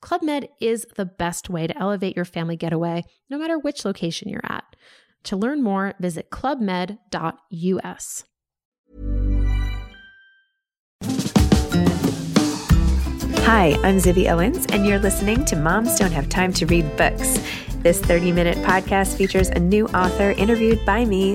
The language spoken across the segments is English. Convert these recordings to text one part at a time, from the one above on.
Club Med is the best way to elevate your family getaway, no matter which location you're at. To learn more, visit clubmed.us. Hi, I'm Zibby Owens, and you're listening to Moms Don't Have Time to Read Books. This 30 minute podcast features a new author interviewed by me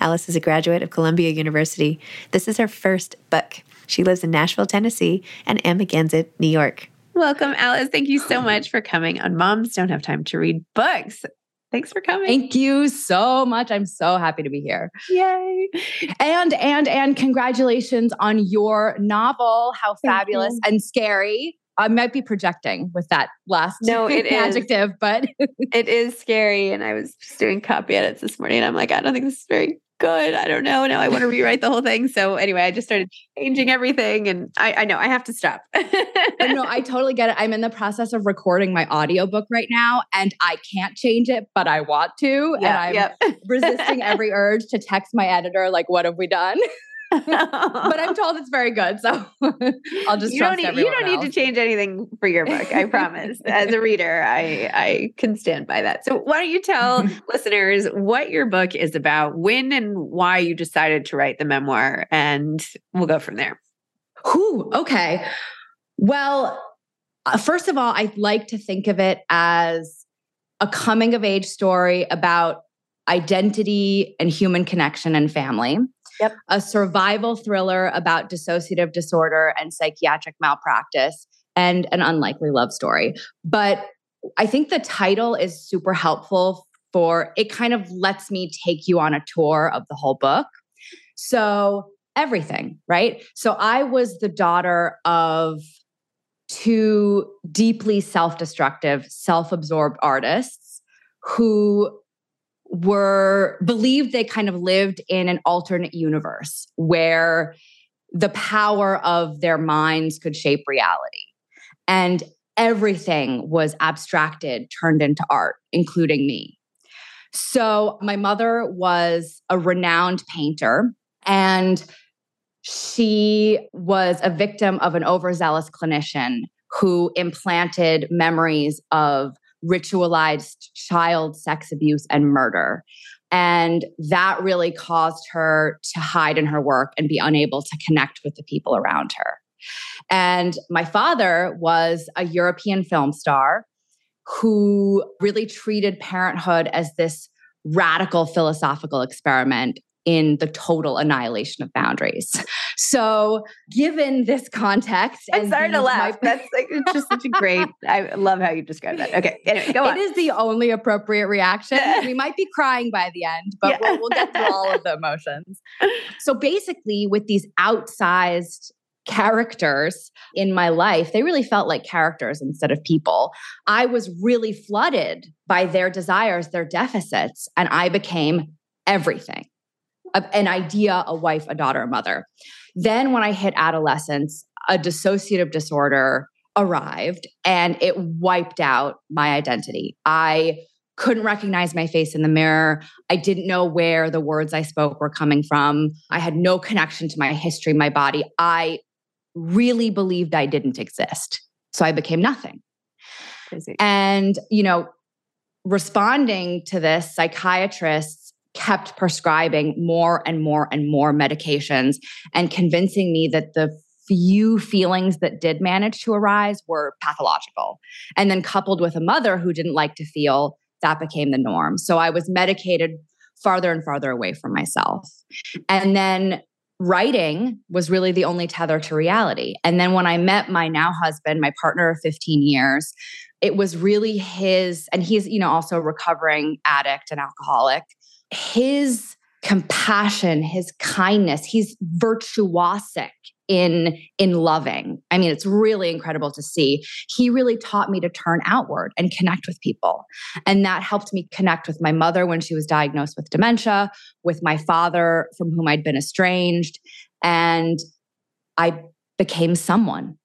Alice is a graduate of Columbia University. This is her first book. She lives in Nashville, Tennessee, and Amagansett, New York. Welcome, Alice. Thank you so much for coming on Moms Don't Have Time to Read Books. Thanks for coming. Thank you so much. I'm so happy to be here. Yay. And and and congratulations on your novel. How Thank fabulous you. and scary. I might be projecting with that last No, it is. adjective, but It is scary. And I was just doing copy edits this morning. And I'm like, I don't think this is very good. I don't know. Now I want to rewrite the whole thing. So anyway, I just started changing everything. And I, I know I have to stop. But no, I totally get it. I'm in the process of recording my audiobook right now and I can't change it, but I want to. and I'm yep. resisting every urge to text my editor, like, what have we done? but I'm told it's very good. So I'll just you don't trust need, you don't need to change anything for your book. I promise. As a reader, I I can stand by that. So why don't you tell listeners what your book is about, when and why you decided to write the memoir, and we'll go from there. Whew, okay. Well, uh, first of all, I'd like to think of it as a coming of age story about identity and human connection and family. Yep. A survival thriller about dissociative disorder and psychiatric malpractice and an unlikely love story. But I think the title is super helpful for it kind of lets me take you on a tour of the whole book. So, everything, right? So, I was the daughter of two deeply self destructive, self absorbed artists who were believed they kind of lived in an alternate universe where the power of their minds could shape reality. And everything was abstracted, turned into art, including me. So, my mother was a renowned painter, and she was a victim of an overzealous clinician who implanted memories of ritualized child sex abuse and murder. And that really caused her to hide in her work and be unable to connect with the people around her. And my father was a European film star who really treated parenthood as this radical philosophical experiment in the total annihilation of boundaries. So, given this context, I'm sorry to laugh. My, That's like it's just such a great. I love how you describe that. Okay, anyway, go on. It is the only appropriate reaction. we might be crying by the end, but yeah. we'll, we'll get through all of the emotions. So, basically, with these outsized characters in my life, they really felt like characters instead of people. I was really flooded by their desires, their deficits, and I became everything an idea, a wife, a daughter, a mother. Then when I hit adolescence, a dissociative disorder arrived and it wiped out my identity. I couldn't recognize my face in the mirror. I didn't know where the words I spoke were coming from. I had no connection to my history, my body. I really believed I didn't exist. So I became nothing. Crazy. And, you know, responding to this, psychiatrists kept prescribing more and more and more medications and convincing me that the few feelings that did manage to arise were pathological. And then coupled with a mother who didn't like to feel, that became the norm. So I was medicated farther and farther away from myself. And then writing was really the only tether to reality. And then when I met my now husband, my partner of 15 years, it was really his, and he's, you know, also a recovering addict and alcoholic his compassion, his kindness, he's virtuosic in in loving. I mean, it's really incredible to see. He really taught me to turn outward and connect with people. And that helped me connect with my mother when she was diagnosed with dementia, with my father from whom I'd been estranged, and I became someone.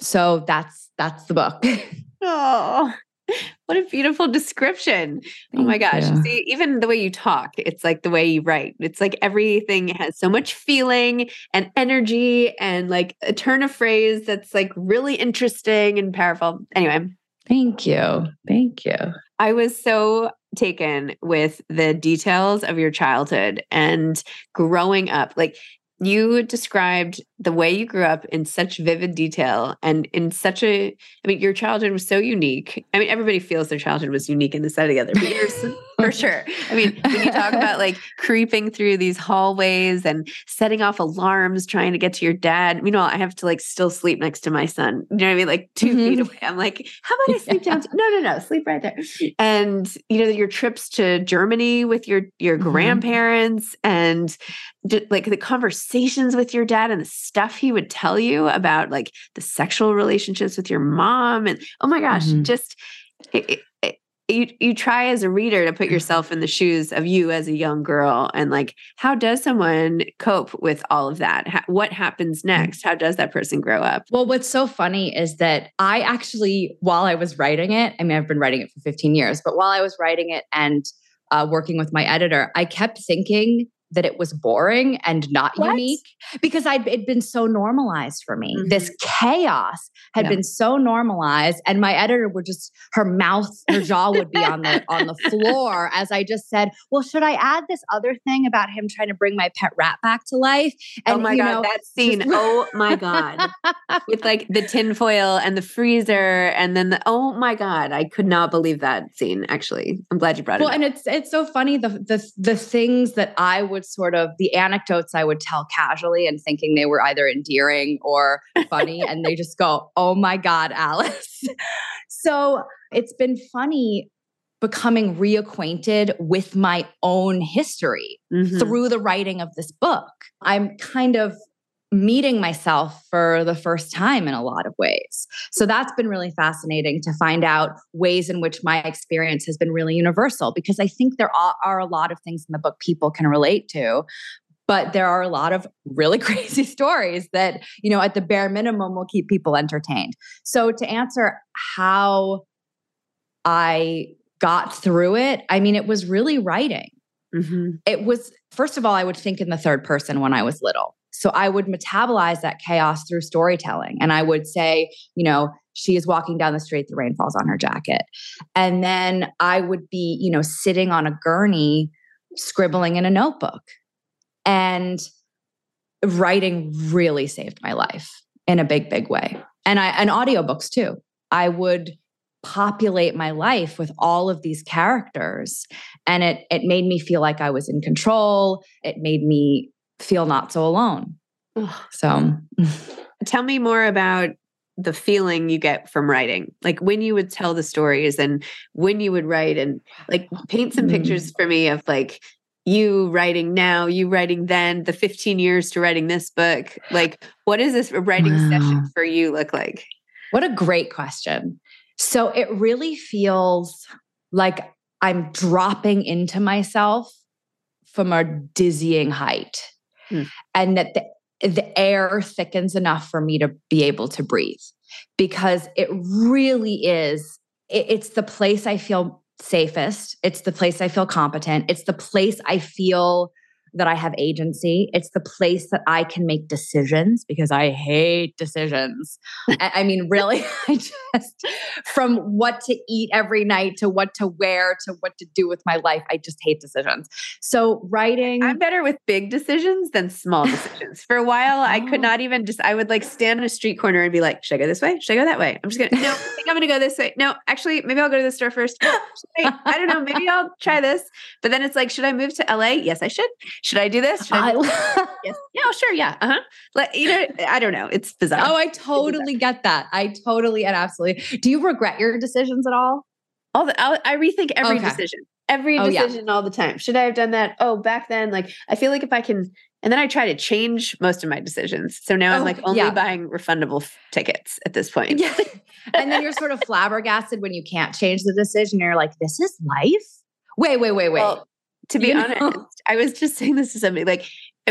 So that's that's the book. oh, what a beautiful description. Thank oh my gosh. You. See, even the way you talk, it's like the way you write. It's like everything has so much feeling and energy and like a turn of phrase that's like really interesting and powerful. Anyway. Thank you. Thank you. I was so taken with the details of your childhood and growing up. Like you described the way you grew up in such vivid detail and in such a i mean your childhood was so unique. I mean everybody feels their childhood was unique in this study together but yours for sure i mean when you talk about like creeping through these hallways and setting off alarms trying to get to your dad meanwhile i have to like still sleep next to my son you know what i mean like 2 mm-hmm. feet away i'm like how about i sleep yeah. down no no no sleep right there and you know your trips to germany with your your mm-hmm. grandparents and like the conversations with your dad and the stuff he would tell you about like the sexual relationships with your mom and oh my gosh mm-hmm. just it, it, you you try as a reader to put yourself in the shoes of you as a young girl and like how does someone cope with all of that? How, what happens mm. next? How does that person grow up? Well what's so funny is that i actually while i was writing it i mean i've been writing it for 15 years but while i was writing it and uh, working with my editor i kept thinking that it was boring and not what? unique because I'd it'd been so normalized for me. Mm-hmm. This chaos had yeah. been so normalized, and my editor would just her mouth, her jaw would be on the on the floor as I just said, "Well, should I add this other thing about him trying to bring my pet rat back to life?" And, oh my god, know, that scene! Just- oh my god, with like the tinfoil and the freezer, and then the oh my god, I could not believe that scene. Actually, I'm glad you brought it. Well, up. and it's it's so funny the the the things that I would sort of the anecdotes I would tell casually and thinking they were either endearing or funny. and they just go, oh my God, Alice. so it's been funny becoming reacquainted with my own history mm-hmm. through the writing of this book. I'm kind of meeting myself for the first time in a lot of ways. So that's been really fascinating to find out ways in which my experience has been really universal because I think there are, are a lot of things in the book people can relate to. But there are a lot of really crazy stories that, you know, at the bare minimum will keep people entertained. So to answer how I got through it, I mean, it was really writing. Mm-hmm. It was, first of all, I would think in the third person when I was little. So I would metabolize that chaos through storytelling. And I would say, you know, she is walking down the street, the rain falls on her jacket. And then I would be, you know, sitting on a gurney, scribbling in a notebook. And writing really saved my life in a big, big way. And I and audiobooks too. I would populate my life with all of these characters. And it it made me feel like I was in control. It made me feel not so alone. So tell me more about the feeling you get from writing like when you would tell the stories and when you would write and like paint some pictures Mm. for me of like you writing now you writing then the 15 years to writing this book like what does this writing Wow. session for you look like What a great question. So it really feels like I'm dropping into myself from a dizzying height. Hmm. And that the, the air thickens enough for me to be able to breathe because it really is, it- it's the place I feel safest. It's the place I feel competent. It's the place I feel that I have agency. It's the place that I can make decisions because I hate decisions. I I mean, really, I just from what to eat every night to what to wear to what to do with my life, I just hate decisions. So writing, i'm better with big decisions than small decisions for a while i Oh. could not even just i would like stand in a street corner and be like should i go this way should i go that way i'm just gonna no i think i'm gonna go this way no actually maybe i'll go to the store first Wait, i don't know maybe i'll try this but then it's like should i move to la yes i should should i do this I I, Yes. Yeah, oh, sure. Yeah. Uh huh. Like, you know, I don't know. It's bizarre. oh, I totally get that. I totally and absolutely. Do you regret your decisions at all? all the, I'll, I rethink every Okay. decision, every Oh, yeah. decision all the time. Should I have done that? Oh, back then, like, I feel like if I can, and then I try to change most of my decisions. So now I'm Oh, like only yeah. buying refundable f- tickets at this point. Yeah. and then you're sort of flabbergasted when you can't change the decision. You're like, this is life? Wait, wait, wait, wait. Well, to be You know? honest, I was just saying this to somebody like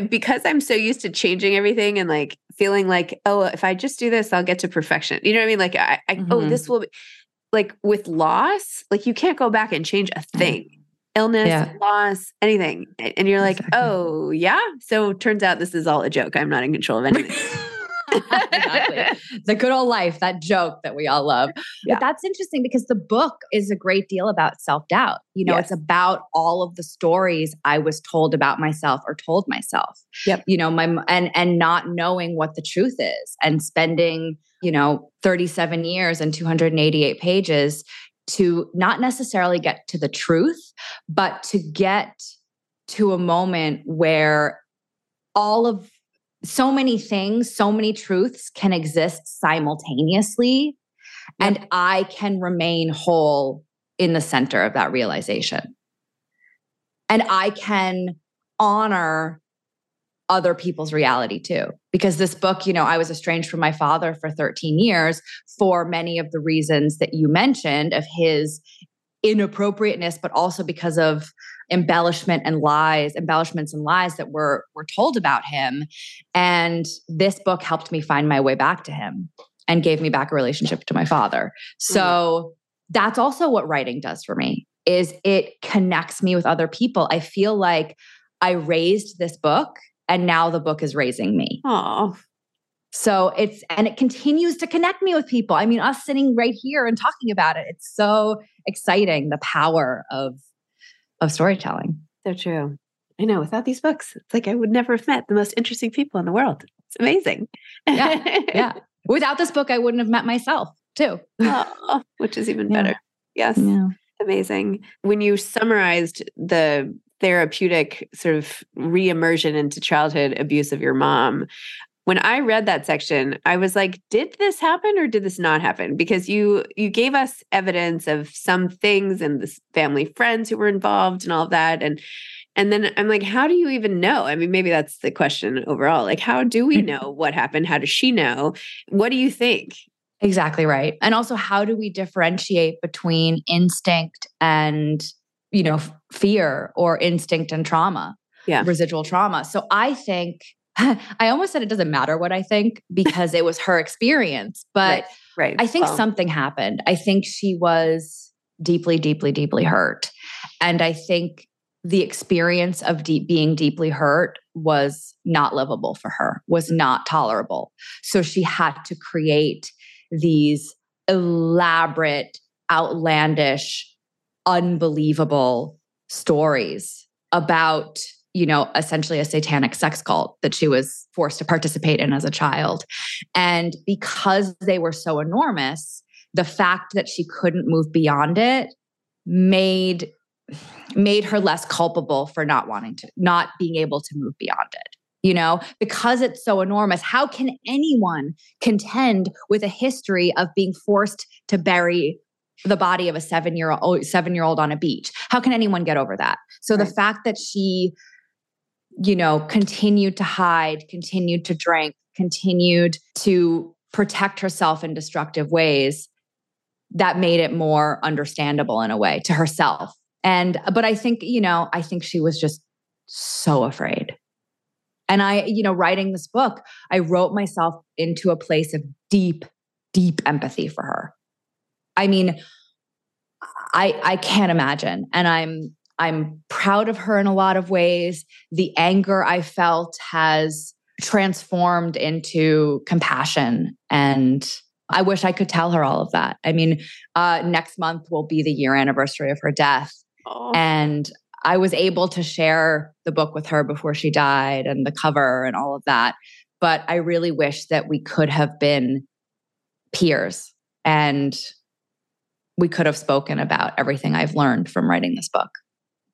because I'm so used to changing everything and like feeling like, oh, if I just do this, I'll get to perfection. You know what I mean? Like, I, I oh, Mhm. this will be like with loss, like you can't go back and change a thing. Illness, Yeah. loss, anything. And you're like, Exactly. oh, yeah. So turns out this is all a joke. I'm not in control of anything. exactly. The good old life, that joke that we all love. Yeah. But that's interesting because the book is a great deal about self doubt. You know, Yes. it's about all of the stories I was told about myself or told myself. Yep. You know, my and and not knowing what the truth is and spending, you know, 37 years and 288 pages to not necessarily get to the truth, but to get to a moment where all of so many things, so many truths can exist simultaneously. And I can remain whole in the center of that realization. And I can honor other people's reality too. Because this book, you know, I was estranged from my father for 13 years for many of the reasons that you mentioned of his inappropriateness, but also because of embellishment and lies, embellishments and lies that were were told about him. And this book helped me find my way back to him and gave me back a relationship to my father. So mm-hmm. that's also what writing does for me is it connects me with other people. I feel like I raised this book and now the book is raising me. Oh, So it's and it continues to connect me with people. I mean, us sitting right here and talking about it. It's so exciting the power of of storytelling. so true. I know. Without these books, it's like I would never have met the most interesting people in the world. It's amazing. Yeah, Yeah. Without this book, I wouldn't have met myself too. oh, which is even Yeah. better. Yes. Yeah. Amazing. When you summarized the therapeutic sort of re-immersion into childhood abuse of your mom, when I read that section, I was like, did this happen or did this not happen? Because you you gave us evidence of some things and the family friends who were involved and all of that. And and then I'm like, how do you even know? I mean, maybe that's the question overall. Like, how do we mm-hmm. know what happened? How does she know? What do you think? Exactly right. And also, how do we differentiate between instinct and, you know, fear or instinct and trauma? Yeah. Residual trauma. So I think, I almost said it doesn't matter what I think because it was her experience. But Right. I think Well, something happened. I think she was deeply, deeply, deeply hurt. And I think the experience of deep being deeply hurt was not livable for her, was not tolerable. So she had to create these elaborate, outlandish, unbelievable stories about you know, essentially a satanic sex cult that she was forced to participate in as a child. And because they were so enormous, the fact that she couldn't move beyond it made made her less culpable for not wanting to not being able to move beyond it you know because it's so enormous how can anyone contend with a history of being forced to bury the body of a 7 year old 7 year old on a beach how can anyone get over that so right. the fact that she you know continued to hide continued to drink continued to protect herself in destructive ways that made it more understandable in a way to herself. And but i think you know i think she was just so afraid. And i you know writing this book i wrote myself into a place of deep deep empathy for her. I mean i i can't imagine. And i'm i'm proud of her in a lot of ways the anger i felt has transformed into compassion and I wish I could tell her all of that. I mean, uh, next month will be the year anniversary of her death. Oh. And I was able to share the book with her before she died and the cover and all of that. But I really wish that we could have been peers and we could have spoken about everything I've learned from writing this book.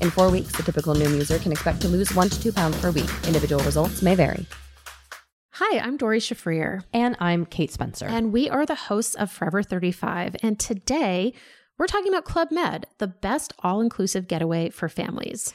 In four weeks, the typical Noom user can expect to lose one to two pounds per week. Individual results may vary. Hi, I'm Doree Shafrir. And I'm Kate Spencer. And we are the hosts of Forever 35. And today, we're talking about Club Med, the best all inclusive getaway for families.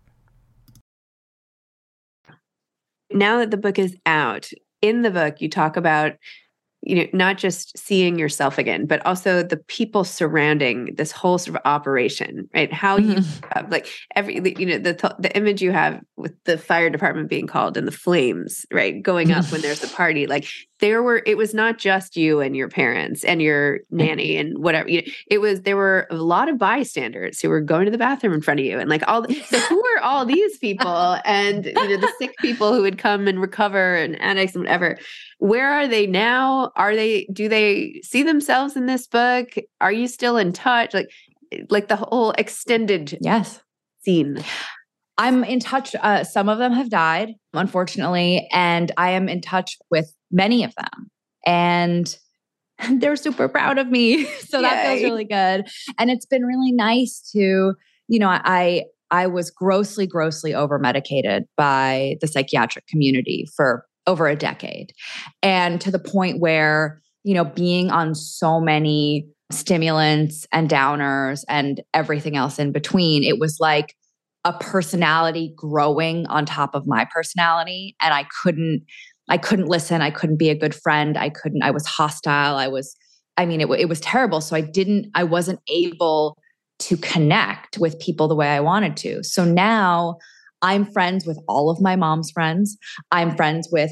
Now that the book is out, in the book, you talk about you know not just seeing yourself again but also the people surrounding this whole sort of operation right how mm-hmm. you have, like every you know the the image you have with the fire department being called and the flames right going up when there's a party like there were it was not just you and your parents and your mm-hmm. nanny and whatever you know, it was there were a lot of bystanders who were going to the bathroom in front of you and like all the, so who are all these people? And you know the sick people who would come and recover and annex and whatever. Where are they now? Are they do they see themselves in this book? Are you still in touch? Like eh, like the whole extended yes. scene i'm in touch uh, some of them have died unfortunately and i am in touch with many of them and they're super proud of me. so that feels really good. And it's been really nice to, you know, I I was grossly, grossly over medicated by the psychiatric community for over a decade. And to the point where, you know, being on so many stimulants and downers and everything else in between, it was like a personality growing on top of my personality. And I couldn't, I couldn't listen. I couldn't be a good friend. I couldn't, I was hostile. I was, I mean, it, it was terrible. So I didn't, I wasn't able to connect with people the way I wanted to. So now I'm friends with all of my mom's friends. I'm friends with,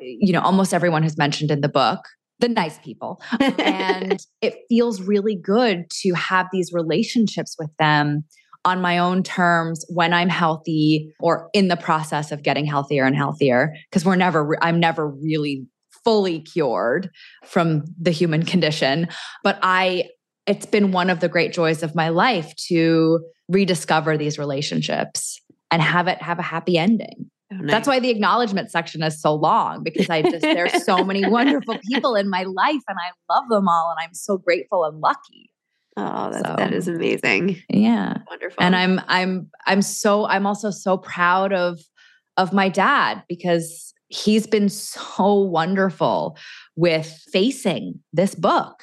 you know, almost everyone who's mentioned in the book, the nice people. and it feels really good to have these relationships with them on my own terms when I'm healthy or in the process of getting healthier and healthier because we're never I'm never really fully cured from the human condition but I it's been one of the great joys of my life to rediscover these relationships and have it have a happy ending. Oh, That's why the acknowledgement section is so long because I just there's so many wonderful people in my life and I love them all and I'm so grateful and lucky. Oh, that, So- that is amazing. Yeah. Wonderful. And I'm I'm I'm so I'm also so proud of of my dad because he's been so wonderful with facing this book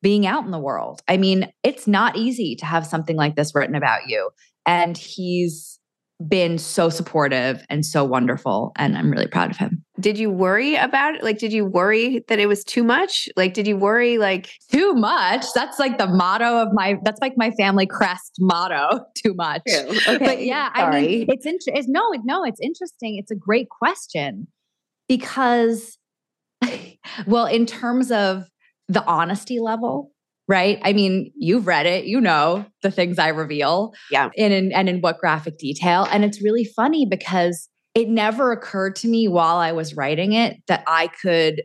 being out in the world. I mean, it's not easy to have something like this written about you and he's been so supportive and so wonderful and I'm really proud of him. did you worry about it? Like, did you worry that it was too much? Like, did you worry like Too much. That's like the motto of my that's like my family crest motto, too much. Okay. But yeah, I mean, it's interesting. It's, no, no, it's interesting. It's a great question because, well, in terms of the honesty level, right? I mean, you've read it, you know the things I reveal, Yeah. in, in and in what graphic detail, and it's really funny because it never occurred to me while I was writing it that I could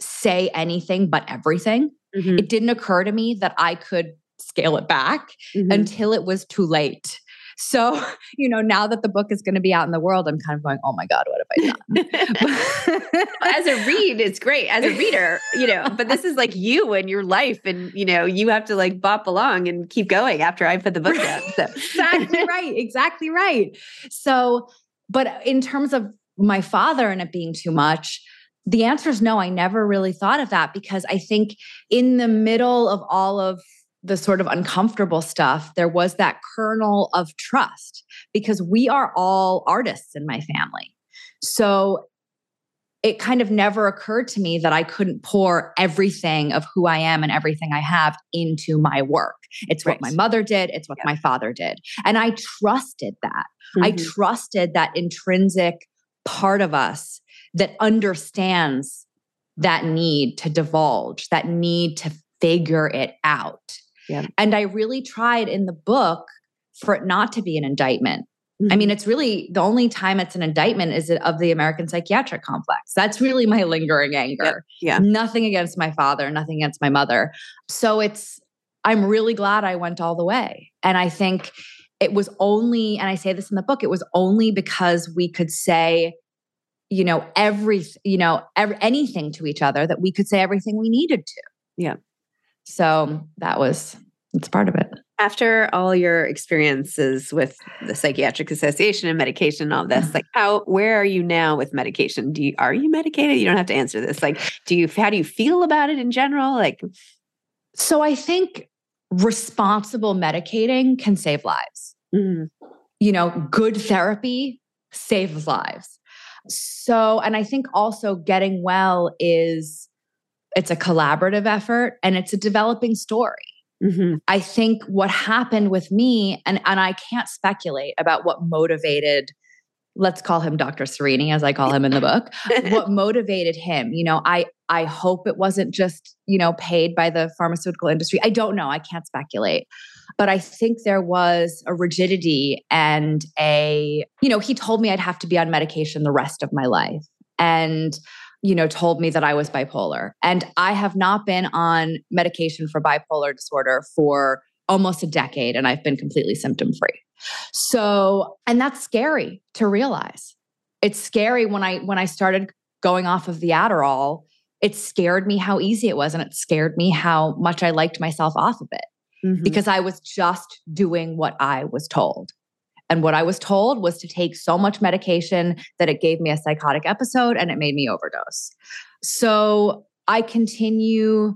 say anything but everything. Mhm, It didn't occur to me that I could scale it back mhm. until it was too late. So, you know, now that the book is going to be out in the world, I'm kind of going, oh my God, what have I done? as a read, it's great as a reader, you know, but this is like you and your life. And, you know, you have to like bop along and keep going after I put the book down. So. exactly right. Exactly right. So, but in terms of my father and it being too much, the answer is no. I never really thought of that because I think in the middle of all of the sort of uncomfortable stuff, there was that kernel of trust because we are all artists in my family. So it kind of never occurred to me that I couldn't pour everything of who I am and everything I have into my work. It's what Right. my mother did, it's what Yeah. my father did. And I trusted that. I Mhm. trusted that intrinsic part of us that understands that need to divulge, that need to figure it out. Yeah. And I really tried in the book for it not to be an indictment. I mean, mm-hmm. it's really the only time it's an indictment is of the American psychiatric complex. That's really my lingering anger. Yeah. Nothing against my father, nothing against my mother. So it's, I'm really glad I went all the way. And I think it was only, and I say this in the book, it was only because we could say, you know, every, you know, every, anything to each other that we could say everything we needed to. Yeah. So that was, it's part of it. after all your experiences with the psychiatric association and medication and all this like how where are you now with medication do you are you medicated you don't have to answer this like do you how do you feel about it in general like So I think responsible medicating can save lives. mm, You know, good therapy saves lives. So, and I think also getting well is it's a collaborative effort and it's a developing story. mhm, I think what happened with me, and, and I can't speculate about what motivated, let's call him Dr. Serini, as I call him in the book, what motivated him. You know, I I hope it wasn't just, you know, paid by the pharmaceutical industry. I don't know. I can't speculate. But I think there was a rigidity and a, you know, he told me I'd have to be on medication the rest of my life. And you know, told me that I was bipolar. And I have not been on medication for bipolar disorder for almost a decade and I've been completely symptom free. So, and that's scary to realize. It's scary when I when I started going off of the Adderall it scared me how easy it was and it scared me how much I liked myself off of it Mhm. because I was just doing what I was told. And what I was told was to take so much medication that it gave me a psychotic episode and it made me overdose. So I continue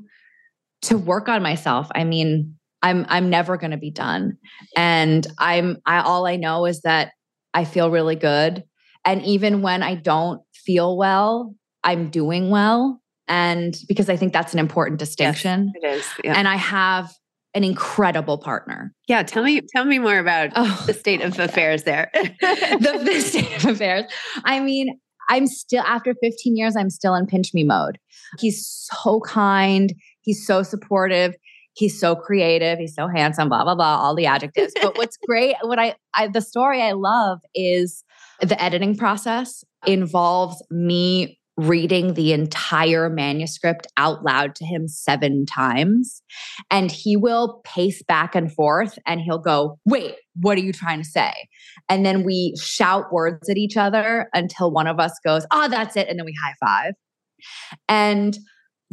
to work on myself. I mean, I'm I'm never going to be done. And I'm I all I know is that I feel really good. And even when I don't feel well, I'm doing well. And because I think that's an important distinction. it is. Yeah. And I have an incredible partner. yeah. Tell me, tell me more about Oh, the state of affairs there. the, the state of affairs. I mean, I'm still after 15 years, I'm still in pinch me mode. He's so kind. He's so supportive. He's so creative. He's so handsome. Blah blah blah. All the adjectives. But what's great, what I, I the story I love is the editing process involves me reading the entire manuscript out loud to him seven times. And he will pace back and forth and he'll go, Wait, what are you trying to say? And then we shout words at each other until one of us goes, Oh, that's it. And then we high five. And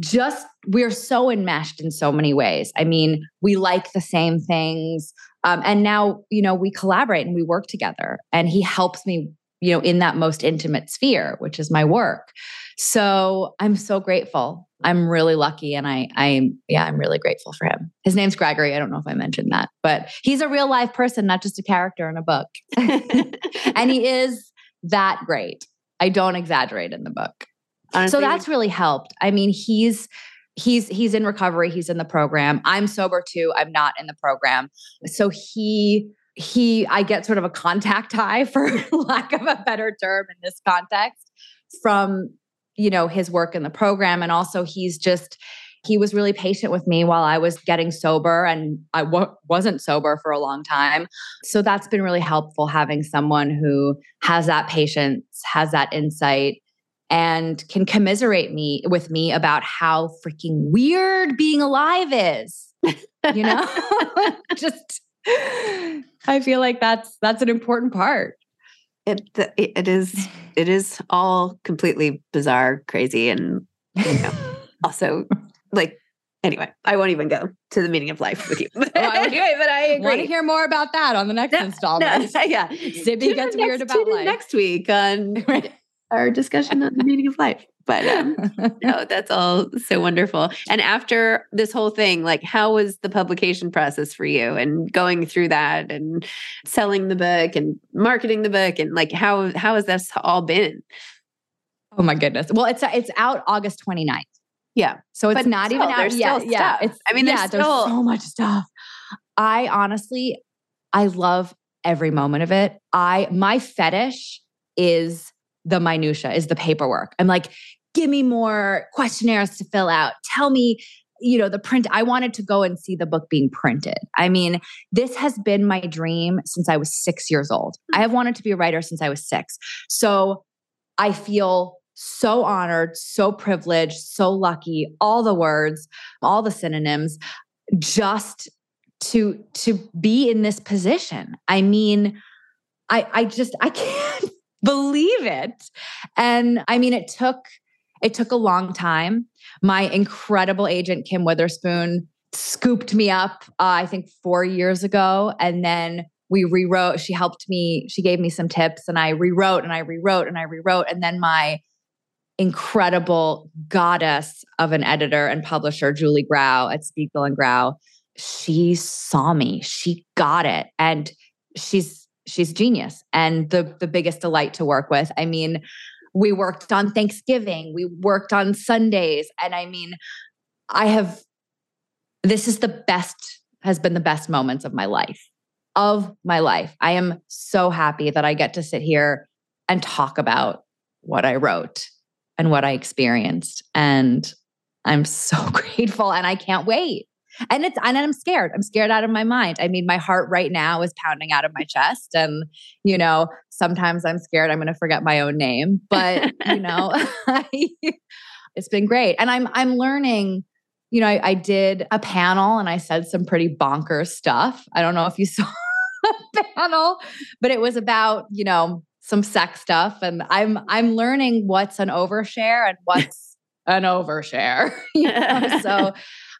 just we're so enmeshed in so many ways. I mean, we like the same things. Um, and now, you know, we collaborate and we work together. And he helps me, you know, in that most intimate sphere, which is my work. So I'm so grateful. I'm really lucky. And I, I'm, yeah, I'm really grateful for him. His name's Gregory. I don't know if I mentioned that, but he's a real life person, not just a character in a book. and he is that great. I don't exaggerate in the book Honestly, so that's really helped i mean he's he's he's in recovery he's in the program i'm sober too i'm not in the program so he he i get sort of a contact high for lack of a better term in this context from you know his work in the program and also he's just he was really patient with me while i was getting sober and I w- wasn't sober for a long time so that's been really helpful having someone who has that patience has that insight and can commiserate me with me about how freaking weird being alive is. You know? Just I feel like that's that's an important part. it, it is it is all completely bizarre, crazy, and you know, also like anyway. I won't even go to the meaning of life with you. Oh, I anyway, but I Want to hear more about that on the next No, installment. No, yeah, Zibby gets in weird next- about life. next week on our discussion on the meaning of life. But um, no, that's all so wonderful. And after this whole thing, like, how was the publication process for you and going through that and selling the book and marketing the book and like how how has this all been? oh my goodness. Well, it's it's out August 29th. Yeah. So it's But not still, even out there's yeah, still yeah. stuff. It's I mean, there's yeah, still- so much stuff. I honestly, I love every moment of it. I my fetish is the minutia, is the paperwork. I'm like, give me more questionnaires to fill out. Tell me, you know, the print. I wanted to go and see the book being printed. I mean, this has been my dream since I was six years old. I have wanted to be a writer since I was six. So I feel so honored, so privileged, so lucky, all the words, all the synonyms, just to to be in this position. I mean, I I just I can't believe it. And I mean it took it took a long time. My incredible agent Kim Witherspoon scooped me up uh, I think 4 years ago and then we rewrote she helped me she gave me some tips and I rewrote and I rewrote and I rewrote and then my incredible goddess of an editor and publisher, Julie Grau at Spiegel and Grau, she saw me. She got it. And she's she's genius and the the biggest delight to work with. I mean, we worked on Thanksgiving, we worked on Sundays, and I mean, I have this is the best has been the best moments of my life. Of my life. I am so happy that I get to sit here and talk about what I wrote and what I experienced. And I'm so grateful and I can't wait. And it's and I'm scared. I'm scared out of my mind. I mean, my heart right now is pounding out of my chest. And, you know, sometimes I'm scared I'm gonna forget my own name. But, you know, I, it's been great. And I'm I'm learning, you know, I, I did a panel and I said some pretty bonkers stuff. I don't know if you saw the panel, but it was about, you know, some sex stuff and i'm i'm learning what's an overshare and what's an overshare. you know? so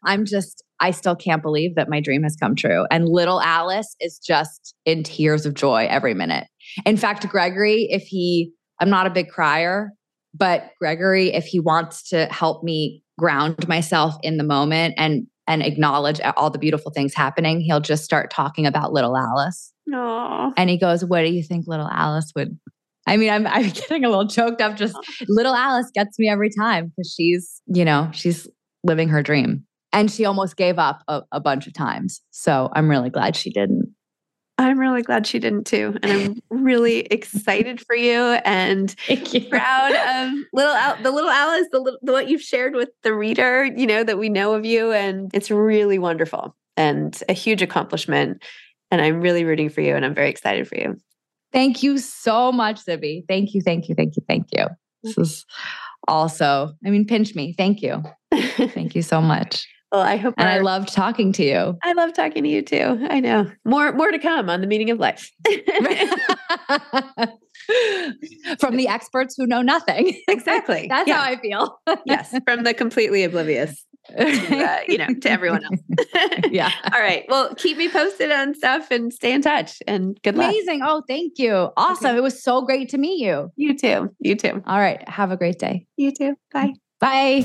I'm just, I still can't believe that my dream has come true. And little Alice is just in tears of joy every minute. In fact, Gregory, if he, I'm not a big crier, but Gregory, if he wants to help me ground myself in the moment and and acknowledge all the beautiful things happening, he'll just start talking about little Alice. Aww. And he goes, What do you think little Alice would? I mean, I'm, I'm getting a little choked up. Just little Alice gets me every time because she's, you know, she's living her dream. And she almost gave up a, a bunch of times. So I'm really glad she didn't. I'm really glad she didn't too. And I'm really excited for you and you. proud of little Al- the little Alice, the, little, the what you've shared with the reader, you know, that we know of you. And it's really wonderful and a huge accomplishment. And I'm really rooting for you and I'm very excited for you. Thank you so much, Zibby. Thank you, thank you, thank you, thank you. This is also, I mean, pinch me. Thank you. Thank you so much. Well, I hope And I our- loved talking to you. I love talking to you too. I know. More more to come on the meaning of life. From the experts who know nothing. exactly. That's Yeah. how I feel. yes, from the completely oblivious, uh, you know, to everyone else. yeah. All right. Well, keep me posted on stuff and stay in touch. And good luck. Amazing. Oh, thank you. Awesome. Okay. It was so great to meet you. You too. You too. All right. Have a great day. You too. Bye. Bye.